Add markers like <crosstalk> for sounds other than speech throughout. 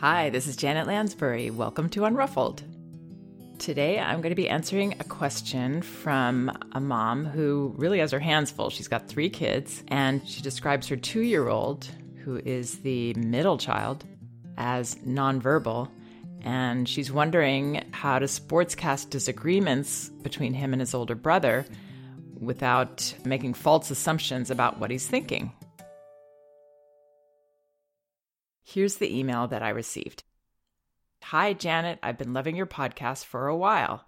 Hi, this is Janet Lansbury. Welcome to Unruffled. Today I'm going to be answering a question from a mom who really has her hands full. She's got three kids, and she describes her two year old, who is the middle child, as nonverbal. And she's wondering how to sportscast disagreements between him and his older brother without making false assumptions about what he's thinking. Here's the email that I received Hi, Janet. I've been loving your podcast for a while.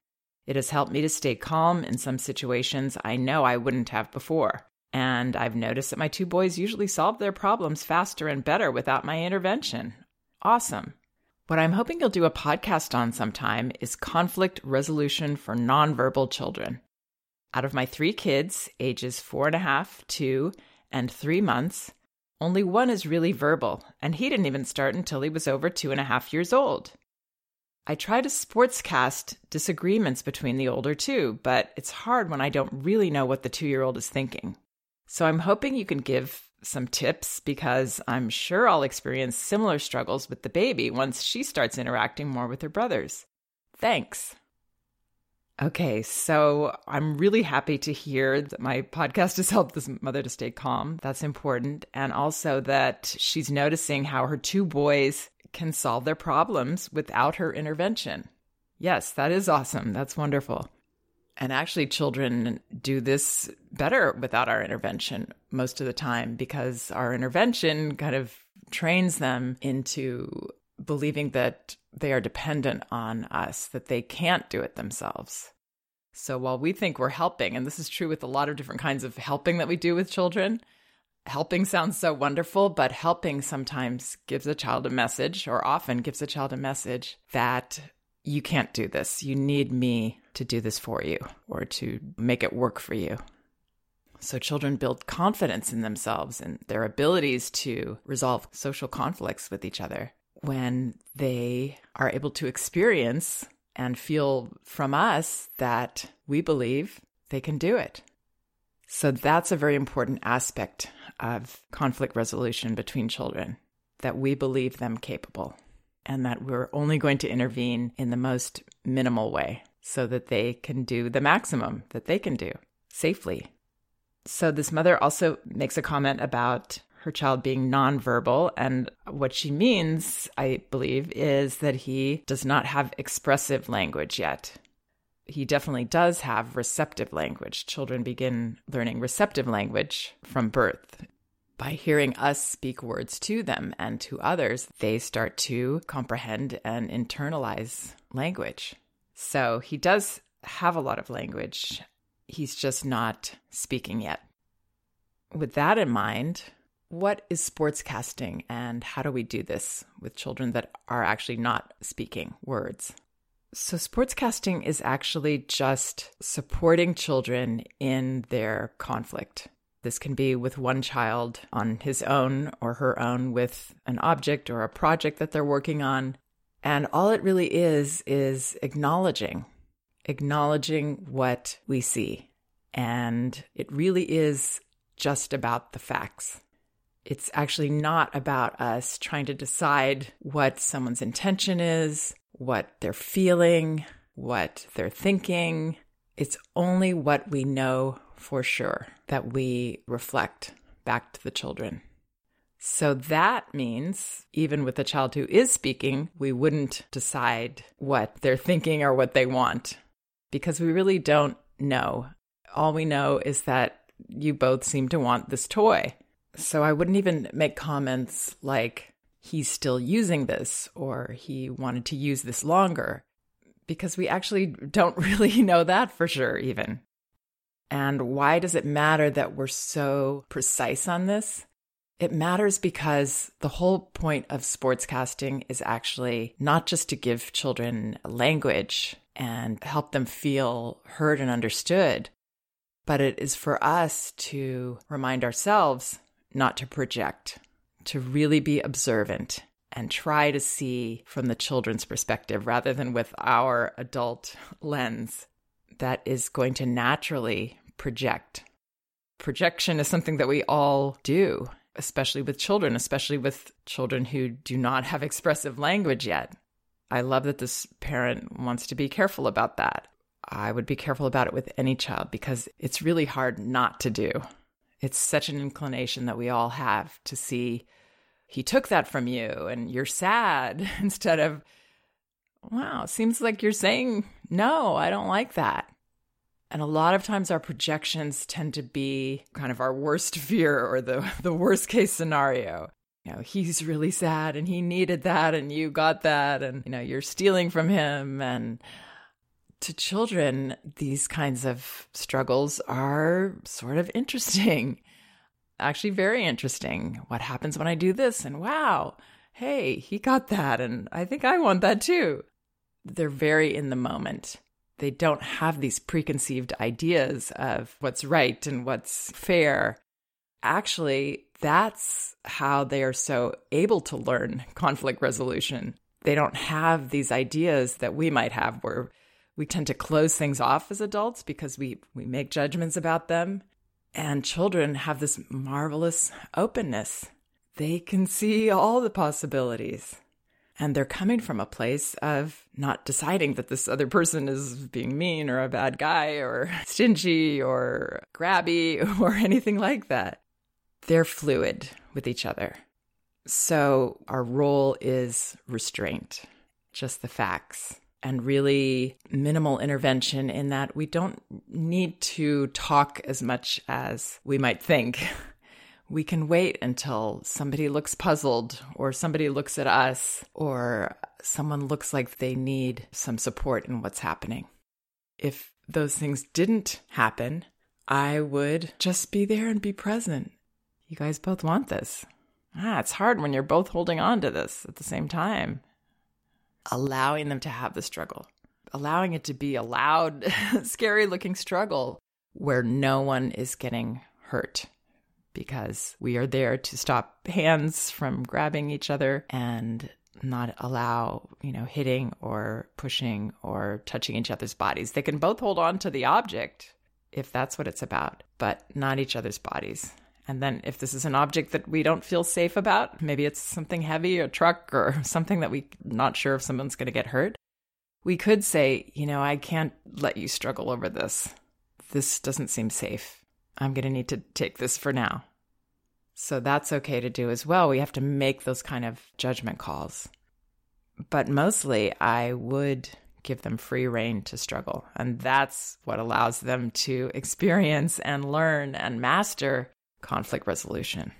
It has helped me to stay calm in some situations I know I wouldn't have before. And I've noticed that my two boys usually solve their problems faster and better without my intervention. Awesome. What I'm hoping you'll do a podcast on sometime is conflict resolution for nonverbal children. Out of my three kids, ages four and a half, two, and three months, only one is really verbal, and he didn't even start until he was over two and a half years old. I try to sportscast disagreements between the older two, but it's hard when I don't really know what the two year old is thinking. So I'm hoping you can give some tips because I'm sure I'll experience similar struggles with the baby once she starts interacting more with her brothers. Thanks. Okay, so I'm really happy to hear that my podcast has helped this mother to stay calm. That's important. And also that she's noticing how her two boys can solve their problems without her intervention. Yes, that is awesome. That's wonderful. And actually, children do this better without our intervention most of the time because our intervention kind of trains them into believing that they are dependent on us, that they can't do it themselves. So while we think we're helping, and this is true with a lot of different kinds of helping that we do with children, helping sounds so wonderful, but helping sometimes gives a child a message, or often gives a child a message that you can't do this. You need me to do this for you or to make it work for you. So children build confidence in themselves and their abilities to resolve social conflicts with each other when they are able to experience and feel from us that we believe they can do it. So that's a very important aspect of conflict resolution between children that we believe them capable and that we're only going to intervene in the most minimal way so that they can do the maximum that they can do safely. So, this mother also makes a comment about her child being nonverbal. And what she means, I believe, is that he does not have expressive language yet. He definitely does have receptive language. Children begin learning receptive language from birth. By hearing us speak words to them and to others, they start to comprehend and internalize language. So he does have a lot of language. He's just not speaking yet. With that in mind, what is sportscasting and how do we do this with children that are actually not speaking words? So, sportscasting is actually just supporting children in their conflict. This can be with one child on his own or her own with an object or a project that they're working on. And all it really is, is acknowledging, acknowledging what we see. And it really is just about the facts. It's actually not about us trying to decide what someone's intention is, what they're feeling, what they're thinking. It's only what we know for sure that we reflect back to the children. So that means even with a child who is speaking, we wouldn't decide what they're thinking or what they want because we really don't know. All we know is that you both seem to want this toy. So I wouldn't even make comments like, he's still using this or he wanted to use this longer, because we actually don't <laughs> really know that for sure, even. And why does it matter that we're so precise on this? It matters because the whole point of sportscasting is actually not just to give children language and help them feel heard and understood, but it is for us to remind ourselves not to project, to really be observant and try to see from the children's perspective rather than with our adult lens that is going to naturally project. Projection is something that we all do. especially with children, especially with children who do not have expressive language yet. I love that this parent wants to be careful about that. I would be careful about it with any child because it's really hard not to do. It's such an inclination that we all have to see he took that from you and you're sad <laughs> instead of, wow, seems like you're saying, no, I don't like that. And a lot of times our projections tend to be kind of our worst <laughs> fear or the, the worst case scenario. You know, he's really sad and he needed that and you got that and, you know, you're stealing from him. And to children, these kinds of struggles are sort of interesting. <laughs> Actually, very interesting. What happens when I do this? And wow, hey, he got that. And I think I want that too. They're very in the moment they don't have these preconceived ideas of what's right and what's fair. Actually, that's how they are so able to learn conflict resolution. They don't have these ideas that we might have where we tend to close things off as adults because we, we make judgments about them. And children have this marvelous openness. They can see all the possibilities. And they're coming from a place of not deciding that this other person is being mean or a bad guy or stingy or grabby <laughs> or anything like that. They're fluid with each other. So our role is restraint, just the facts, and really minimal intervention in that we don't need to talk as much as we might think. <laughs> we can wait until somebody looks puzzled or somebody looks at us or someone looks like they need some support in what's happening. If those things didn't happen, I would just be there and be present. You guys both want this. Ah, it's hard when you're both holding on to this at the same time. Allowing them to have the struggle, allowing it to be a loud, <laughs> scary looking struggle where no one is getting hurt because we are there to stop hands from grabbing each other and not allow, you know, hitting or pushing or touching each other's bodies. They can both hold on to the object if that's what it's about, but not each other's bodies. And then if this is an object that we don't feel safe about, maybe it's something heavy, a truck or <laughs> something that we're not sure if someone's going to get hurt, we could say, you know, I can't let you struggle over this. This doesn't seem safe. I'm going to need to take this for now. So that's okay to do as well. We have to make those kind of judgment calls. But mostly, I would give them free rein to struggle. And that's what allows them to <laughs> experience and learn and master conflict resolution.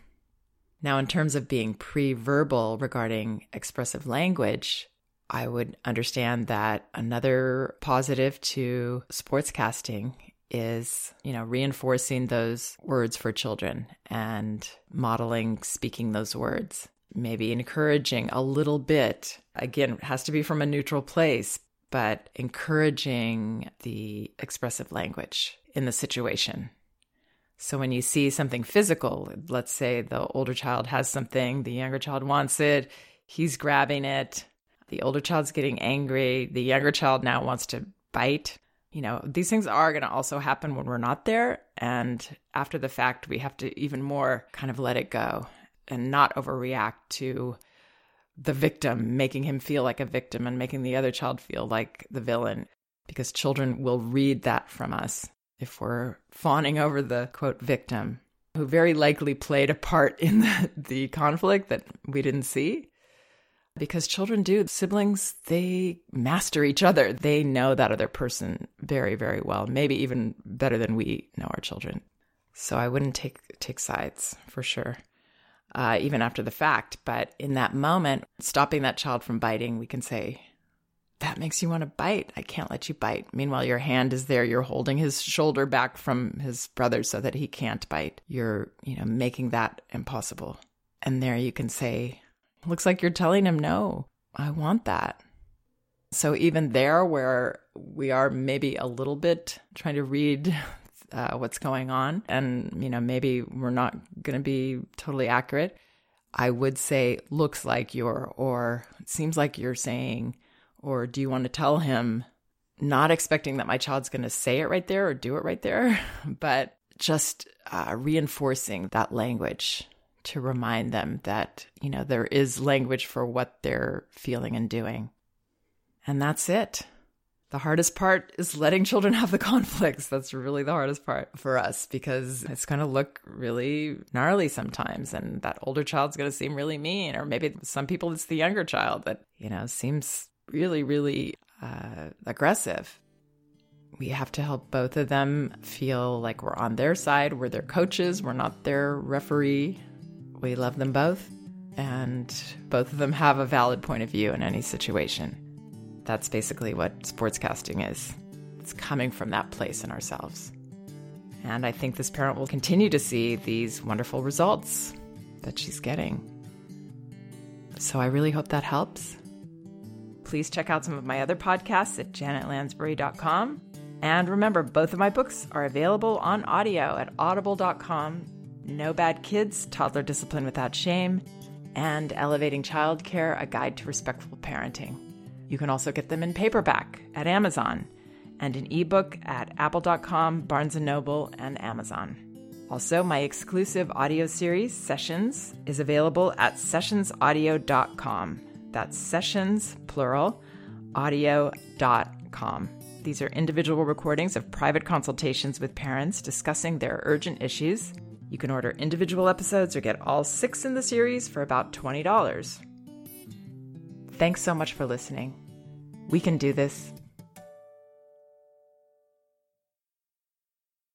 Now, in terms of being pre verbal regarding expressive language, I would understand that another positive to sportscasting is, you know, reinforcing those words for children and modeling speaking those words. Maybe encouraging a little bit. Again, it has to be from a neutral place, but encouraging the expressive language in the situation. So when you see something physical, let's say the older child has something, the younger child wants it, he's grabbing it, the older child's getting angry, the younger child now wants to bite you know, these things are going to also happen when we're not there. And after the fact, we have to even more kind of let it go and not overreact to the victim, making him feel like a victim and making the other child feel like the villain. Because children will read that from us if we're fawning over the quote victim, who very likely played a part in the, the conflict that we didn't see because children do. Siblings, they master each other. They know that other person very, very well, maybe even better than we know our children. So I wouldn't take take sides for sure, uh, even after the fact. But in that moment, stopping that child from biting, we can say, "That makes you want to bite. I can't let you bite." Meanwhile, your hand is there. You're holding his shoulder back from his brother so that he can't bite. You're, you know, making that impossible. And there you can say, Looks like you're telling him, no, I want that. So, even there, where we are maybe a little bit trying to read uh, what's going on, and, you know, maybe we're not going to be totally accurate, I would say, looks like you're, or seems like you're saying, or do you want to tell him, not expecting that my child's going to say it right there or do it right there, <laughs> but just uh, reinforcing that language to remind them that, you know, there is language for what they're feeling and doing. And that's it. The hardest part is letting children <laughs> have the conflicts. That's really the hardest part for us because it's going to look really gnarly sometimes. And that older child's going to seem really mean. Or maybe some people, it's the younger child that, you know, seems really, really uh, aggressive. We have to help both of them feel like we're on their side. We're their coaches, we're not their referee. We love them both. And both of them have a valid point of view in any situation. That's basically what sportscasting is. It's coming from that place in ourselves. And I think this parent will continue to see these wonderful results that she's getting. So I really hope that helps. Please check out some of my other podcasts at janetlansbury.com. And remember, both of my books are available on audio at audible.com No Bad Kids, Toddler Discipline Without Shame, and Elevating Childcare, A Guide to Respectful Parenting. You can also get them in paperback at Amazon and an ebook at apple.com, Barnes & Noble, and Amazon. Also, my exclusive audio series, Sessions, is available at sessionsaudio.com. That's sessions, plural, audio.com. These are individual recordings of private consultations with parents discussing their urgent issues. You can order individual episodes or get all six in the series for about $20. Thanks so much for listening. We can do this.